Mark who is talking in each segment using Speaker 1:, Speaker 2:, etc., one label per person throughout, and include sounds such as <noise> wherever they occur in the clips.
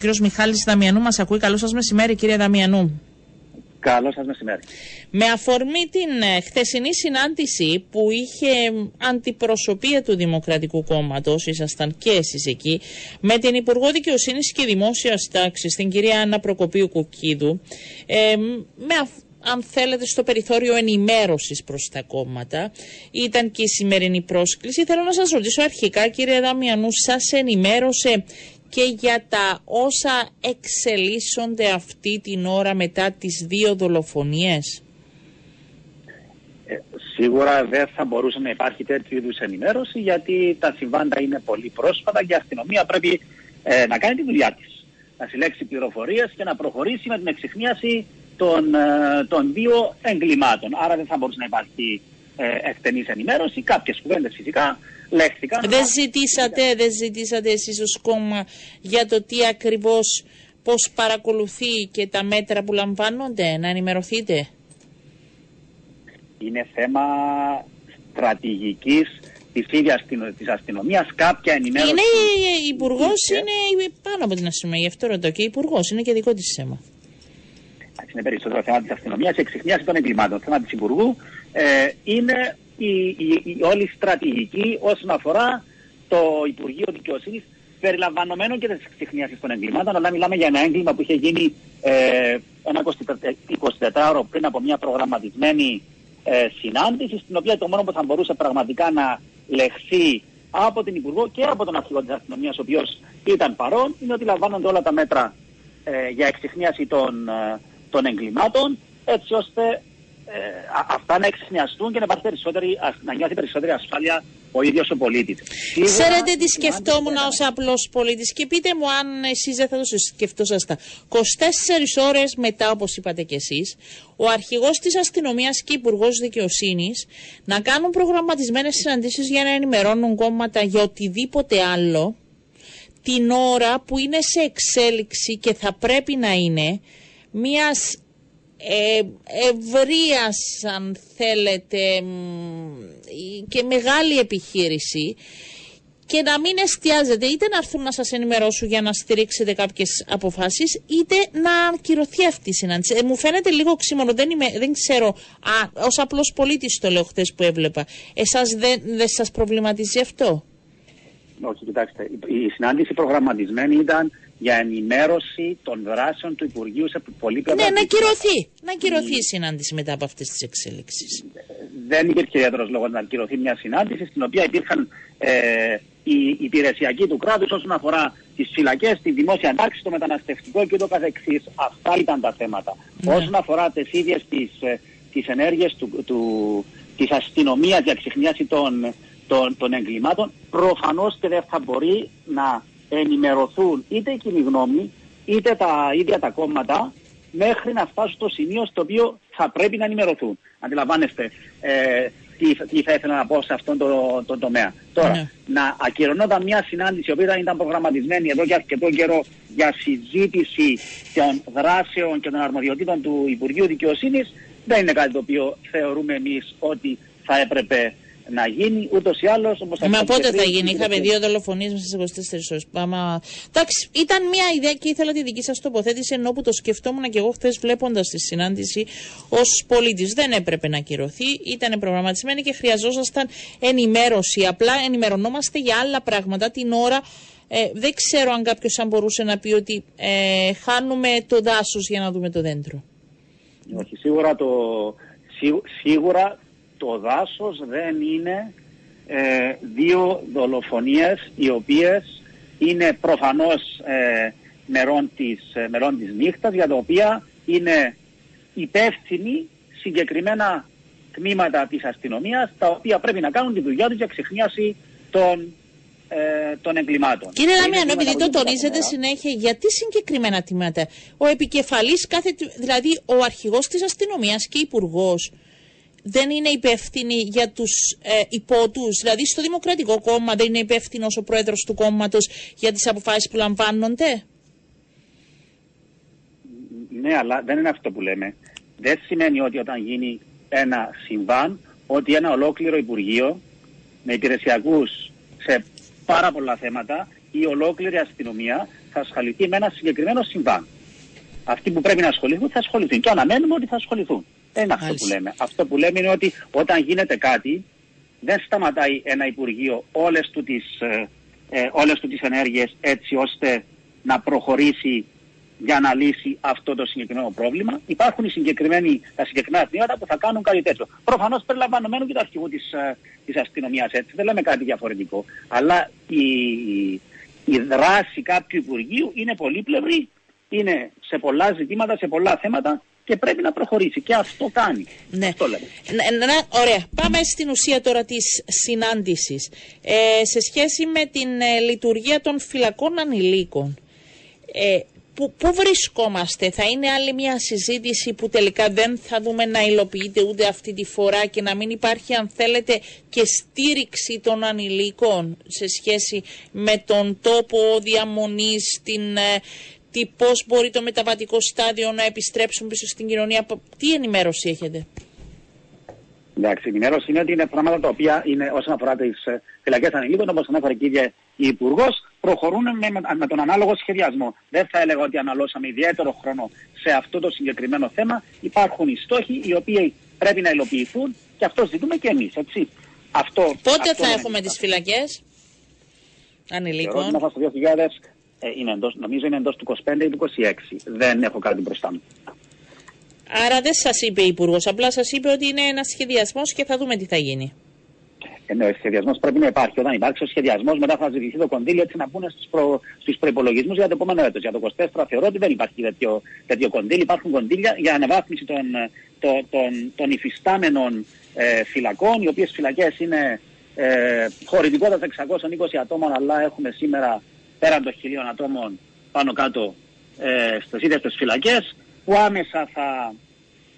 Speaker 1: κύριος Μιχάλης Δαμιανού μας ακούει. Καλό σας μεσημέρι κύριε Δαμιανού.
Speaker 2: Καλό σας μεσημέρι.
Speaker 1: Με αφορμή την ε, χθεσινή συνάντηση που είχε αντιπροσωπεία του Δημοκρατικού Κόμματος, ήσασταν και εσείς εκεί, με την Υπουργό Δικαιοσύνης και Δημόσιας Τάξης, την κυρία Άννα Προκοπίου Κουκίδου, ε, με αν θέλετε, στο περιθώριο ενημέρωσης προς τα κόμματα. Ήταν και η σημερινή πρόσκληση. Θέλω να σας ρωτήσω αρχικά, κύριε Δαμιανού, σας ενημέρωσε και για τα όσα εξελίσσονται αυτή την ώρα μετά τις δύο δολοφονίες;
Speaker 2: Ε, σίγουρα δεν θα μπορούσε να υπάρχει τέτοιου είδους ενημέρωση γιατί τα συμβάντα είναι πολύ πρόσφατα και η αστυνομία πρέπει ε, να κάνει τη δουλειά της. Να συλλέξει πληροφορίες και να προχωρήσει με την εξυχνίαση των, ε, των δύο εγκλημάτων. Άρα δεν θα μπορούσε να υπάρχει ε, εκτενής ενημέρωση. Κάποιες κουβέντες φυσικά λέχθηκαν.
Speaker 1: Δεν ζητήσατε, δεν ζητήσατε εσείς ως κόμμα για το τι ακριβώς, πώς παρακολουθεί και τα μέτρα που λαμβάνονται, να ενημερωθείτε;
Speaker 2: Είναι θέμα στρατηγικής της ίδιας της αστυνομίας, κάποια ενημέρωση...
Speaker 1: Είναι υπουργός, είναι πάνω από την αστυνομία, γι' αυτό ρωτώ και υπουργός, είναι και δικό της θέμα.
Speaker 2: Είναι περισσότερο θέμα της αστυνομίας, η εξυχνίαση των εγκλημάτων. θέμα της Υπουργού ε, είναι η, η, η, όλη στρατηγική όσον αφορά το Υπουργείο Δικαιοσύνης περιλαμβανομένων και της ξεχνίαση των εγκλημάτων. Αλλά μιλάμε για ένα έγκλημα που είχε γίνει ε, ένα 24ωρο πριν από μια προγραμματισμένη ε, συνάντηση, στην οποία το μόνο που θα μπορούσε πραγματικά να λεχθεί από την Υπουργό και από τον αρχηγό της αστυνομίας, ο οποίος ήταν παρόν, είναι ότι λαμβάνονται όλα τα μέτρα ε, για εξυχνίαση των, ε, των εγκλημάτων, έτσι ώστε ε, αυτά να εξηχνιαστούν και να, υπάρχει περισσότερη, να νιώθει περισσότερη ασφάλεια ο ίδιος ο πολίτης.
Speaker 1: Ξέρετε τι σκεφτόμουν ως απλός πολίτης; Και πείτε μου αν εσείς δεν θα το σκεφτόσασταν. 24 ώρες μετά, όπως είπατε κι εσείς, ο αρχηγός της αστυνομίας και υπουργός δικαιοσύνης να κάνουν προγραμματισμένες συναντήσεις για να ενημερώνουν κόμματα για οτιδήποτε άλλο την ώρα που είναι σε εξέλιξη και θα πρέπει να είναι μιας ε, ευρείας αν θέλετε και μεγάλη επιχείρηση και να μην εστιάζετε είτε να έρθουν να σας ενημερώσουν για να στηρίξετε κάποιες αποφάσεις είτε να ακυρωθεί αυτή η συνάντηση. Ε, μου φαίνεται λίγο ξύμωνο, δεν, είμαι, δεν ξέρω, α, ως απλός πολίτης το λέω χθες που έβλεπα. Εσάς δεν, δεν σας προβληματίζει αυτό;
Speaker 2: Όχι, κοιτάξτε, η συνάντηση προγραμματισμένη ήταν για ενημέρωση των δράσεων του Υπουργείου σε πολύ
Speaker 1: Ναι, να κυρωθεί. Να κυρωθεί η συνάντηση μετά από αυτές τις εξέλιξει.
Speaker 2: Δεν υπήρχε ιδιαίτερος λόγος να κυρωθεί μια συνάντηση στην οποία υπήρχαν ε, οι υπηρεσιακοί του κράτους όσον αφορά τις φυλακές, τη δημόσια τάξη, το μεταναστευτικό και ούτω καθεξής. Αυτά ήταν τα θέματα. Ναι. Όσον αφορά τις ίδιες τις τις ε, ενέργειες του, του, της αστυνομίας για ξεχνιάση των, των, των εγκλημάτων, προφανώς και δεν θα μπορεί να ενημερωθούν είτε η κοινή γνώμη είτε τα ίδια τα κόμματα μέχρι να φτάσουν στο σημείο στο οποίο θα πρέπει να ενημερωθούν. Αντιλαμβάνεστε ε, τι, τι θα ήθελα να πω σε αυτόν τον το, τομέα. Τώρα, ναι. να ακυρωνόταν μια συνάντηση η οποία ήταν προγραμματισμένη εδώ και αρκετό καιρό για συζήτηση των δράσεων και των αρμοδιοτήτων του Υπουργείου Δικαιοσύνης δεν είναι κάτι το οποίο θεωρούμε εμείς ότι θα έπρεπε να γίνει ούτως ή άλλως.
Speaker 1: Μα πότε θα γίνει, είχαμε δύο δολοφονίες μέσα στι 24 ώρες. Πάμα... Εντάξει, ήταν μια ιδέα και ήθελα τη δική σας τοποθέτηση ενώ που το σκεφτόμουν και εγώ χθες βλέποντας τη συνάντηση ως πολίτης. Δεν έπρεπε να ακυρωθεί, ήταν προγραμματισμένη και χρειαζόσασταν ενημέρωση. Απλά ενημερωνόμαστε για άλλα πράγματα την ώρα. Ε, δεν ξέρω αν κάποιος αν μπορούσε να πει ότι ε, χάνουμε το δάσος για να δούμε το δέντρο.
Speaker 2: Όχι, σίγουρα, το, σίγουρα το δάσος δεν είναι ε, δύο δολοφονίες οι οποίες είναι προφανώς ε, μερών, της, ε, μερών της νύχτας για τα οποία είναι υπεύθυνοι συγκεκριμένα τμήματα της αστυνομίας τα οποία πρέπει να κάνουν τη δουλειά τους για ξεχνίαση των, ε, των εγκλημάτων.
Speaker 1: Κύριε Λαμιανό, επειδή το τονίζετε συνέχεια, γιατί συγκεκριμένα τμήματα; Ο επικεφαλής, κάθε, δηλαδή ο αρχηγός της αστυνομίας και υπουργός δεν είναι υπεύθυνοι για τους ε, υπότους, δηλαδή στο Δημοκρατικό Κόμμα δεν είναι υπεύθυνο ο πρόεδρος του κόμματος για τις αποφάσεις που λαμβάνονται;
Speaker 2: Ναι, αλλά δεν είναι αυτό που λέμε. Δεν σημαίνει ότι όταν γίνει ένα συμβάν, ότι ένα ολόκληρο Υπουργείο με υπηρεσιακούς σε πάρα πολλά θέματα η ολόκληρη αστυνομία θα ασχοληθεί με ένα συγκεκριμένο συμβάν. Αυτοί που πρέπει να ασχοληθούν θα ασχοληθούν και αναμένουμε ότι θα ασχοληθούν. Δεν είναι αυτό που λέμε. Αυτό που λέμε είναι ότι όταν γίνεται κάτι δεν σταματάει ένα Υπουργείο όλες του τις, ε, ε, όλες του τις ενέργειες έτσι ώστε να προχωρήσει για να λύσει αυτό το συγκεκριμένο πρόβλημα. Υπάρχουν οι συγκεκριμένοι, τα συγκεκριμένα τμήματα που θα κάνουν κάτι τέτοιο. Προφανώς περιλαμβανομένου και του αρχηγού της της ε, αστυνομίας έτσι. Δεν λέμε κάτι διαφορετικό. Αλλά η, η δράση κάποιου Υπουργείου είναι πολύπλευρη, είναι σε πολλά ζητήματα, σε πολλά θέματα και πρέπει να προχωρήσει. Και αυτό κάνει.
Speaker 1: Ναι. Αυτό λέμε. Ναι, ναι, ωραία. Πάμε στην ουσία τώρα της συνάντησης. Ε, σε σχέση με την ε, λειτουργία των φυλακών ανηλίκων. Ε, Πού, πού βρισκόμαστε, θα είναι άλλη μια συζήτηση που τελικά δεν θα δούμε να υλοποιείται ούτε αυτή τη φορά και να μην υπάρχει αν θέλετε και στήριξη των ανηλίκων σε σχέση με τον τόπο διαμονής, την, ε, τι, πώς μπορεί το μεταβατικό στάδιο να επιστρέψουν πίσω στην κοινωνία; Τι ενημέρωση έχετε;
Speaker 2: Εντάξει, η ενημέρωση είναι ότι είναι πράγματα τα οποία είναι όσον αφορά τις ε, φυλακές ανηλίκων, όπως ανέφερε και η Υπουργός, προχωρούν με, με, τον ανάλογο σχεδιασμό. Δεν θα έλεγα ότι αναλώσαμε ιδιαίτερο χρόνο σε αυτό το συγκεκριμένο θέμα. Υπάρχουν οι στόχοι οι οποίοι πρέπει να υλοποιηθούν και αυτό ζητούμε και εμείς.
Speaker 1: Αυτό, Πότε αυτό θα έχουμε τις φυλακές ανηλίκων;
Speaker 2: Το 2000 ε, είναι εντός, νομίζω είναι εντός του 25 ή του 26. Δεν έχω κάτι μπροστά μου.
Speaker 1: Άρα δεν σας είπε η Υπουργός, απλά σας είπε ότι είναι ένας σχεδιασμός και θα δούμε τι θα γίνει.
Speaker 2: Ε, ναι, ο σχεδιασμός πρέπει να υπάρχει. Όταν υπάρξει ο σχεδιασμός, μετά θα ζητηθεί το κονδύλι έτσι να μπουν στου προ, προπολογισμού για το επόμενο έτος. Για το 24 θεωρώ ότι δεν υπάρχει τέτοιο, τέτοιο κονδύλι. Υπάρχουν κονδύλια για αναβάθμιση των, των, των, των υφιστάμενων ε, φυλακών, οι οποίες φυλακές είναι ε, χωρητικότητα 620 ατόμων, αλλά έχουμε σήμερα πέραν των χιλίων ατόμων πάνω κάτω ε, στις ίδιες τις φυλακές, που άμεσα θα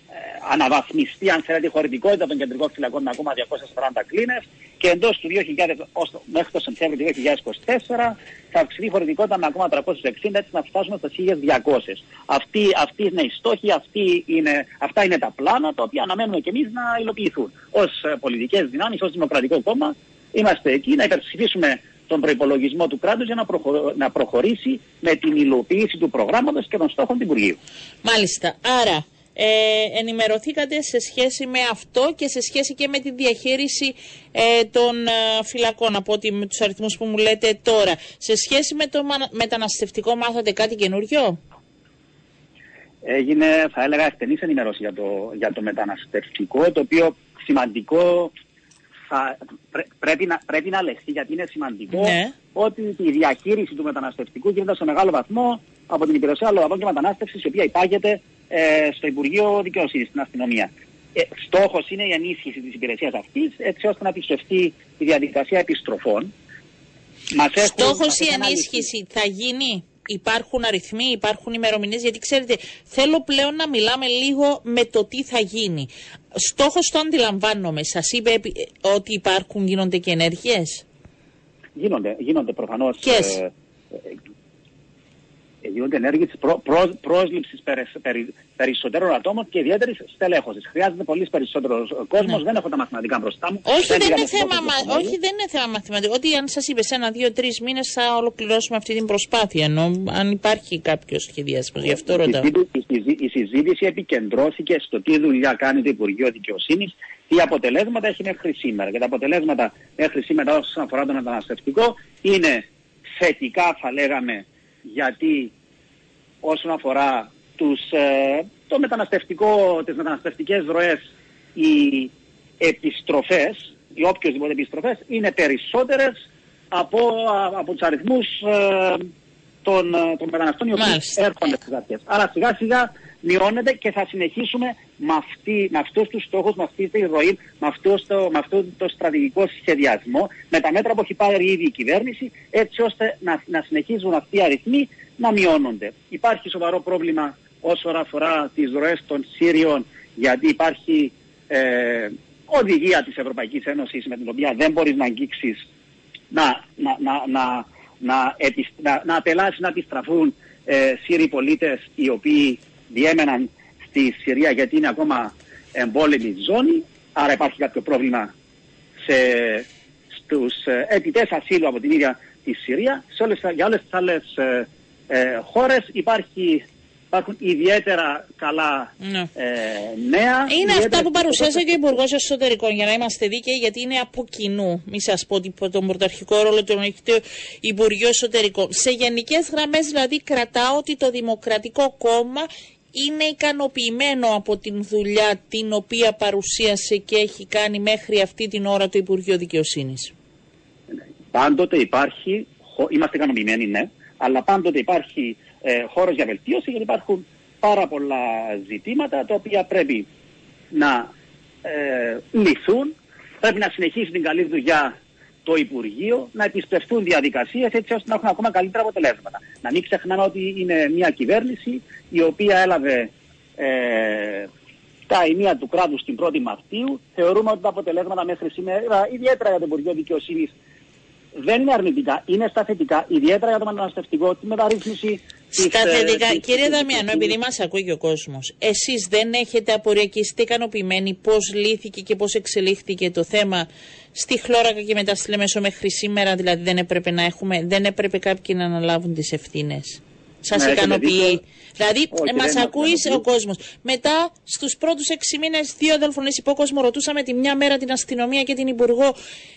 Speaker 2: ε, αναβαθμιστεί αν θέλετε η χωρητικότητα των κεντρικών φυλακών με ακόμα 240 κλίνες και εντός του 2000, ως, μέχρι το Σεπτέμβριο του 2024 θα αυξηθεί η χωρητικότητα με ακόμα 360 έτσι να φτάσουμε στα 1200. Αυτή, αυτή είναι η στόχη, αυτή είναι, αυτά είναι τα πλάνα τα οποία αναμένουμε και εμείς να υλοποιηθούν. Ως ε, πολιτικές δυνάμεις, ως Δημοκρατικό Κόμμα είμαστε εκεί να υπερψηφίσουμε τον προπολογισμό του κράτους για να, προχω... να προχωρήσει με την υλοποίηση του προγράμματος και των στόχων του Υπουργείου.
Speaker 1: Μάλιστα. Άρα, ε, ενημερωθήκατε σε σχέση με αυτό και σε σχέση και με τη διαχείριση ε, των ε, φυλακών από ότι με τους αριθμούς που μου λέτε τώρα. Σε σχέση με το μεταναστευτικό μάθατε κάτι καινούριο;
Speaker 2: Έγινε, θα έλεγα, εκτενής ενημέρωση για το, για το μεταναστευτικό, το οποίο σημαντικό θα, πρέπει, να, πρέπει να λεχθεί γιατί είναι σημαντικό ναι. ότι η διαχείριση του μεταναστευτικού γίνεται σε μεγάλο βαθμό από την Υπηρεσία Αλλοδαπών και Μετανάστευσης, η οποία υπάγεται ε, στο Υπουργείο Δικαιοσύνης, στην αστυνομία. Ε, Στόχος είναι η ενίσχυση της υπηρεσίας αυτής, έτσι ώστε να επιστρεφτεί η διαδικασία επιστροφών.
Speaker 1: Στόχος η ενίσχυση θα γίνει; Υπάρχουν αριθμοί, υπάρχουν ημερομηνίες, γιατί ξέρετε, θέλω πλέον να μιλάμε λίγο με το τι θα γίνει. Στόχος το αντιλαμβάνομαι. Σας είπε ότι υπάρχουν, γίνονται και ενέργειες;
Speaker 2: Γίνονται, γίνονται προφανώς.
Speaker 1: Ποιες; Ε,
Speaker 2: ε, γίνονται ενέργειες της προ, προ, πρόσληψης περι, περι, περισσότερων ατόμων και ιδιαίτερης στελέχωσης. Χρειάζεται πολύ περισσότερος κόσμος. Ναι. Δεν έχω τα μαθηματικά μπροστά μου.
Speaker 1: Όχι, δεν, είναι θέμα, μα, όχι δεν είναι θέμα μαθηματικό. Ότι αν σας είπε σε ένα, δύο, τρεις μήνες θα ολοκληρώσουμε αυτή την προσπάθεια. Ενώ αν υπάρχει κάποιο σχεδιασμό. Γι' αυτό ρωτάω.
Speaker 2: Η, η συζήτηση επικεντρώθηκε στο τι δουλειά κάνει το Υπουργείο Δικαιοσύνης, τι αποτελέσματα έχει μέχρι σήμερα. Και τα αποτελέσματα μέχρι σήμερα όσον αφορά το μεταναστευτικό είναι θετικά, θα λέγαμε, γιατί όσον αφορά τους, ε, το μεταναστευτικό, τις μεταναστευτικές ροές, οι επιστροφές, οι οποιοσδήποτε επιστροφές, είναι περισσότερες από, από τους αριθμούς ε, των, ε, των μεταναστών οι οποίοι έρχονται στις αρχές. Άρα σιγά σιγά μειώνεται και θα συνεχίσουμε με, αυτή, με αυτούς τους στόχους, με αυτή τη ροή, με αυτό, το, με αυτό το στρατηγικό σχεδιασμό, με τα μέτρα που έχει πάρει ήδη η κυβέρνηση, έτσι ώστε να, να συνεχίζουν αυτοί οι αριθμοί να μειώνονται. Υπάρχει σοβαρό πρόβλημα όσο αφορά τις ροές των Σύριων, γιατί υπάρχει ε, οδηγία της Ευρωπαϊκής Ένωσης με την οποία δεν μπορείς να αγγίξεις να, να, να, να, να, να, να απελάσεις να επιστραφούν ε, Σύριοι πολίτες οι οποίοι διέμεναν στη Συρία γιατί είναι ακόμα εμπόλεμη ζώνη, άρα υπάρχει κάποιο πρόβλημα σε, στους ε, αιτητές ασύλου από την ίδια τη Συρία. Σε όλες, για όλες τις άλλες ε, ε, χώρες. Υπάρχει υπάρχουν ιδιαίτερα καλά ναι. ε, νέα.
Speaker 1: Είναι αυτά που παρουσίασε και ο Υπουργός Εσωτερικών, για να είμαστε δίκαιοι, γιατί είναι από κοινού. Μη σας πω ότι τον πρωταρχικό ρόλο τον έχει το Υπουργείο Εσωτερικών. Σε γενικές γραμμές, δηλαδή, κρατάω ότι το Δημοκρατικό Κόμμα είναι ικανοποιημένο από την δουλειά την οποία παρουσίασε και έχει κάνει μέχρι αυτή την ώρα το Υπουργείο Δικαιοσύνης.
Speaker 2: Πάντοτε υπάρχει, είμαστε ικανοποιημένοι, ναι, αλλά πάντοτε υπάρχει ε, χώρος για βελτίωση γιατί υπάρχουν πάρα πολλά ζητήματα τα οποία πρέπει να ε, λυθούν, πρέπει να συνεχίσει την καλή δουλειά το Υπουργείο, να επισπευτούν διαδικασίες έτσι ώστε να έχουν ακόμα καλύτερα αποτελέσματα. Να μην ξεχνάμε ότι είναι μια κυβέρνηση η οποία έλαβε ε, τα ενία του κράτους την 1η Μαρτίου. Θεωρούμε ότι τα αποτελέσματα μέχρι σήμερα, ιδιαίτερα για το Υπουργείο Δικαιοσύνης, δεν είναι αρνητικά, είναι στα θετικά, ιδιαίτερα για το μεταναστευτικό, τη μεταρρύθμιση
Speaker 1: στα θετικά. Κύριε Δαμιανό, επειδή μας ακούει και ο κόσμος, εσείς δεν έχετε απορία και είστε ικανοποιημένοι πώς λύθηκε και πώς εξελίχθηκε το θέμα στη Χλώρακα και μετά στη Λεμέσο μέχρι σήμερα, δηλαδή δεν έπρεπε να έχουμε, δεν έπρεπε κάποιοι να αναλάβουν τις ευθύνες. Σας ναι, ικανοποιεί. Δηλαδή, μας ακούει ο κόσμος. Μετά, στους πρώτους έξι μήνες, δύο αδελφονέ υπόκοσμο ρωτούσαμε τη μια μέρα την αστυνομία και την Υπουργό.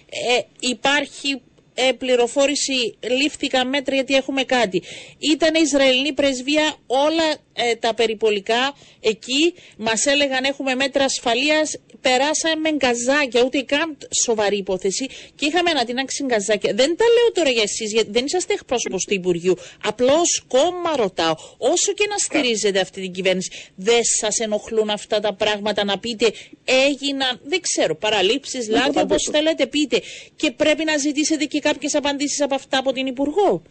Speaker 1: Ε, υπάρχει ε, πληροφόρηση λήφθηκαν μέτρα γιατί έχουμε κάτι. Ήταν η Ισραηλινή πρεσβεία όλα ε, τα περιπολικά εκεί. Μας έλεγαν έχουμε μέτρα ασφαλείας. Περάσαμε γκαζάκια, ούτε καν σοβαρή υπόθεση και είχαμε ανατινάξει γκαζάκια. Δεν τα λέω τώρα για εσείς, γιατί δεν είσαστε εκπρόσωπος του Υπουργείου. Απλώς κόμμα ρωτάω. Όσο και να στηρίζετε αυτή την κυβέρνηση, δεν σας ενοχλούν αυτά τα πράγματα να πείτε έγιναν, δεν ξέρω, παραλήψεις, λάθη, όπως θέλετε πείτε. Και πρέπει να ζητήσετε και κάποιες απαντήσεις από αυτά από την Υπουργό;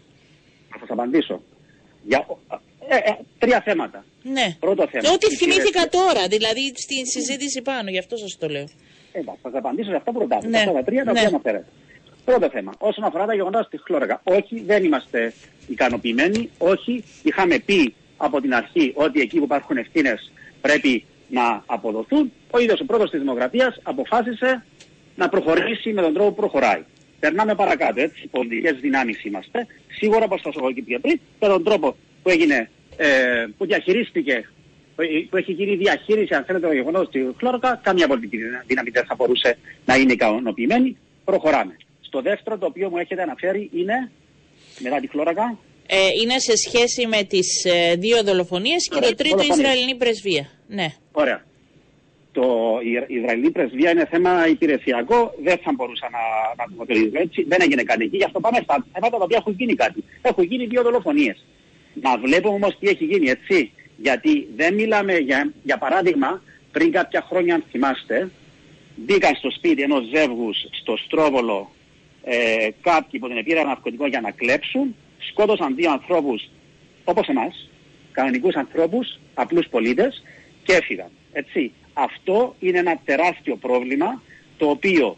Speaker 2: Θα σας απαντήσω. Για, ε, ε, τρία θέματα.
Speaker 1: Ναι.
Speaker 2: Πρώτο θέμα.
Speaker 1: Ό,τι θυμήθηκα τώρα, δηλαδή στην συζήτηση πάνω, γι' αυτό σας το λέω.
Speaker 2: Εντάξει, θα σας απαντήσω σε αυτά που ρωτάτε. Ναι. Αυτά τα τρία τα ναι. οποία αναφέρετε. Πρώτο θέμα. Όσον αφορά τα γεγονότα στη Χλώρακα. Όχι, δεν είμαστε ικανοποιημένοι. Όχι, είχαμε πει από την αρχή ότι εκεί που υπάρχουν ευθύνες πρέπει να αποδοθούν. Ο ίδιος ο πρώτο της Δημοκρατίας αποφάσισε να προχωρήσει με τον τρόπο που προχωράει. Περνάμε παρακάτω, έτσι, πολιτικές δυνάμεις είμαστε. Σίγουρα, όπως σας έχω και πριν, με τον τρόπο που έγινε, ε, που διαχειρίστηκε, που έχει γίνει διαχείριση, αν θέλετε, το γεγονός του Χλόρκα, καμία πολιτική δύναμη δεν θα μπορούσε να είναι ικανοποιημένη. Προχωράμε. Στο δεύτερο, το οποίο μου έχετε αναφέρει, είναι, μετά τη Χλώρακα,
Speaker 1: ε, είναι σε σχέση με τις ε, δύο δολοφονίες και το τρίτο Ισραηλινή πρεσβεία. Ναι.
Speaker 2: Ωραία το, η Ισραηλή πρεσβεία είναι θέμα υπηρεσιακό, δεν θα μπορούσα να, να το πω έτσι. Δεν έγινε κάτι εκεί. Γι' αυτό πάμε στα θέματα τα οποία έχουν γίνει κάτι. Έχουν γίνει δύο δολοφονίες. Να βλέπουμε όμως τι έχει γίνει, έτσι. Γιατί δεν μιλάμε για, για παράδειγμα, πριν κάποια χρόνια, αν θυμάστε, μπήκαν στο σπίτι ενός ζεύγους στο Στρόβολο ε, κάποιοι που την πήραν ναρκωτικό για να κλέψουν, σκότωσαν δύο ανθρώπους όπως εμάς, κανονικούς ανθρώπους, απλούς πολίτες και έφυγαν. Έτσι αυτό είναι ένα τεράστιο πρόβλημα το οποίο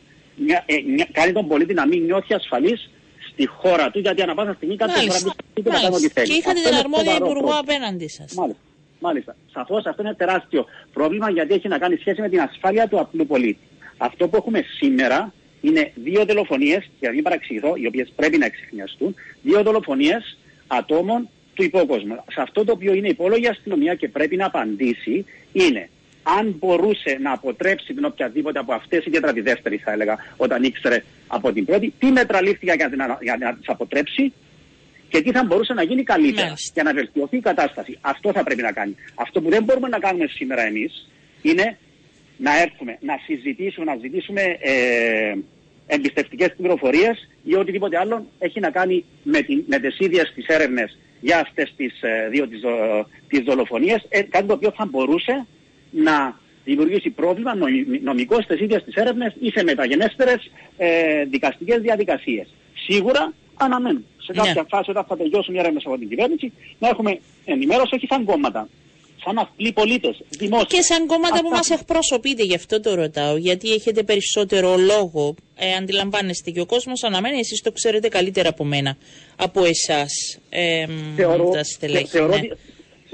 Speaker 2: ε, κάνει τον πολίτη να μην νιώθει ασφαλής στη χώρα του γιατί ανά πάσα στιγμή κάτι μπορεί
Speaker 1: να κάνει ό,τι θέλει. Και είχατε την αρμόδια υπουργό απέναντι σας.
Speaker 2: Μάλιστα. Μάλιστα. Σαφώς αυτό είναι τεράστιο πρόβλημα γιατί έχει να κάνει σχέση με την ασφάλεια του απλού πολίτη. Αυτό που έχουμε σήμερα είναι δύο δολοφονίες, για να μην παραξηγηθώ, οι οποίες πρέπει να εξηχνιαστούν, δύο δολοφονίες ατόμων του υπόκοσμου. Σε αυτό το οποίο είναι υπόλογη αστυνομία και πρέπει να απαντήσει είναι αν μπορούσε να αποτρέψει την οποιαδήποτε από αυτές, ιδιαίτερα τη δεύτερη θα έλεγα, όταν ήξερε από την πρώτη, τι μέτρα λήφθηκαν για, να, για να τις αποτρέψει και τι θα μπορούσε να γίνει καλύτερα για να βελτιωθεί η κατάσταση. Αυτό θα πρέπει να κάνει. Αυτό που δεν μπορούμε να κάνουμε σήμερα εμείς είναι να έρθουμε, να συζητήσουμε, να ζητήσουμε ε, εμπιστευτικές πληροφορίες ή οτιδήποτε άλλο έχει να κάνει με, την, με τις ίδιες τις έρευνες για αυτές τις ε, δύο τις δολοφονίες. Ε, κάτι το οποίο θα μπορούσε να δημιουργήσει πρόβλημα νομικός στις ίδιες τις έρευνες ή σε μεταγενέστερες ε, δικαστικές διαδικασίες. Σίγουρα αναμένουμε σε κάποια ναι. φάση όταν θα τελειώσουν οι έρευνες από την κυβέρνηση να έχουμε ενημέρωση όχι σαν κόμματα. Σαν απλοί πολίτες, δημόσια.
Speaker 1: Και σαν κόμματα Αυτά... που μας εκπροσωπείτε, γι' αυτό το ρωτάω. Γιατί έχετε περισσότερο λόγο. Ε, αντιλαμβάνεστε και ο κόσμος αναμένει, εσείς το ξέρετε καλύτερα από μένα, από εσάς. Ε,
Speaker 2: θεωρώ, τα στελέχη, θεωρώ, ναι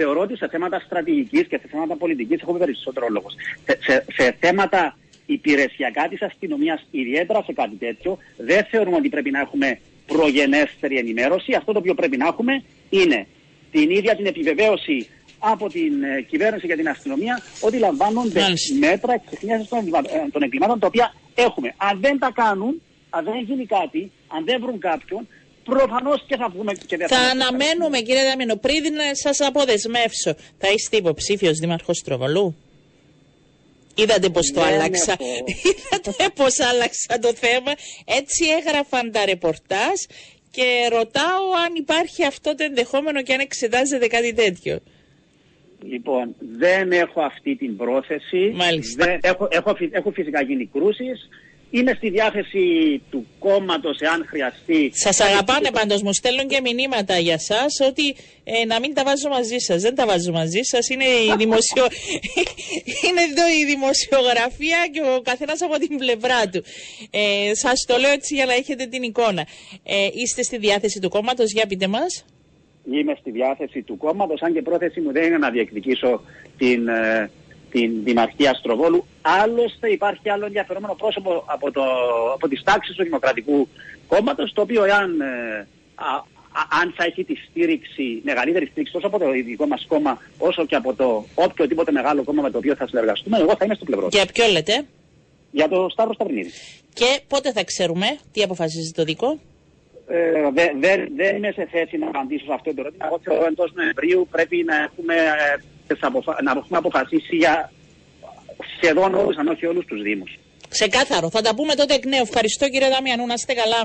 Speaker 2: θεωρώ ότι σε θέματα στρατηγικής και σε θέματα πολιτικής έχουμε περισσότερο λόγος. Σε, σε, σε θέματα υπηρεσιακά της αστυνομίας, ιδιαίτερα σε κάτι τέτοιο, δεν θεωρούμε ότι πρέπει να έχουμε προγενέστερη ενημέρωση. Αυτό το οποίο πρέπει να έχουμε είναι την ίδια την επιβεβαίωση από την ε, κυβέρνηση και την αστυνομία ότι λαμβάνονται
Speaker 1: Μάλιστα.
Speaker 2: μέτρα εξεχνίασης των, εγκλημα- ε, των εγκλημάτων τα οποία έχουμε. Αν δεν τα κάνουν, αν δεν γίνει κάτι, αν δεν βρουν κάποιον, προφανώς και θα βγούμε και δεν
Speaker 1: Θα
Speaker 2: μας
Speaker 1: αναμένουμε, κύριε Δαμίνο, πριν σας αποδεσμεύσω, θα είστε υποψήφιος δήμαρχος Τροβολού. Είδατε πώ το
Speaker 2: Δεν
Speaker 1: άλλαξα.
Speaker 2: έχω. <laughs>
Speaker 1: Είδατε πώ άλλαξα το θέμα; Έτσι έγραφαν τα ρεπορτάζ και ρωτάω αν υπάρχει αυτό το ενδεχόμενο και αν εξετάζεται κάτι τέτοιο.
Speaker 2: Λοιπόν, δεν έχω αυτή την πρόθεση.
Speaker 1: Μάλιστα.
Speaker 2: Δεν, έχω, έχω, φυ- έχω φυσικά γίνει κρούσεις. Είμαι στη διάθεση του κόμματος εάν χρειαστεί.
Speaker 1: Σας αγαπάνε πάντως, μου στέλνουν και μηνύματα για εσά ότι ε, να μην τα βάζω μαζί σας. Δεν τα βάζω μαζί σας. Είναι, η <laughs> δημοσιο... <laughs> είναι εδώ η δημοσιογραφία και ο καθένας από την πλευρά του. Ε, σας το λέω έτσι για να έχετε την εικόνα. Ε, είστε στη διάθεση του κόμματος, για πείτε μας.
Speaker 2: Είμαι στη διάθεση του κόμματος, αν και πρόθεση μου δεν είναι να διεκδικήσω την, ε, την Δημαρχία Αστροβόλου. Άλλωστε υπάρχει άλλο ενδιαφερόμενο πρόσωπο από, το, από τις τάξεις του Δημοκρατικού Κόμματος, το οποίο εάν, ε, α, α- αν θα έχει τη στήριξη, μεγαλύτερη στήριξη τόσο από το δικό μας κόμμα, όσο και από το οποιοδήποτε μεγάλο κόμμα με το οποίο θα συνεργαστούμε, εγώ θα είμαι στο πλευρό του.
Speaker 1: Για ποιο λέτε;
Speaker 2: Για το Σταύρο Σταυρινίδη.
Speaker 1: Και πότε θα ξέρουμε τι αποφασίζει το δικό;
Speaker 2: Ε, δε- δεν- δεν είμαι σε θέση να απαντήσω σε αυτό το ερώτημα. Εγώ θεωρώ εντός Νοεμβρίου πρέπει να έχουμε, ε, τις αποφα- να έχουμε αποφασίσει για σχεδόν όλους, αν όχι όλους τους Δήμους.
Speaker 1: Ξεκάθαρο. Θα τα πούμε τότε εκ νέου. Ευχαριστώ κύριε Δαμιανού. Να είστε καλά.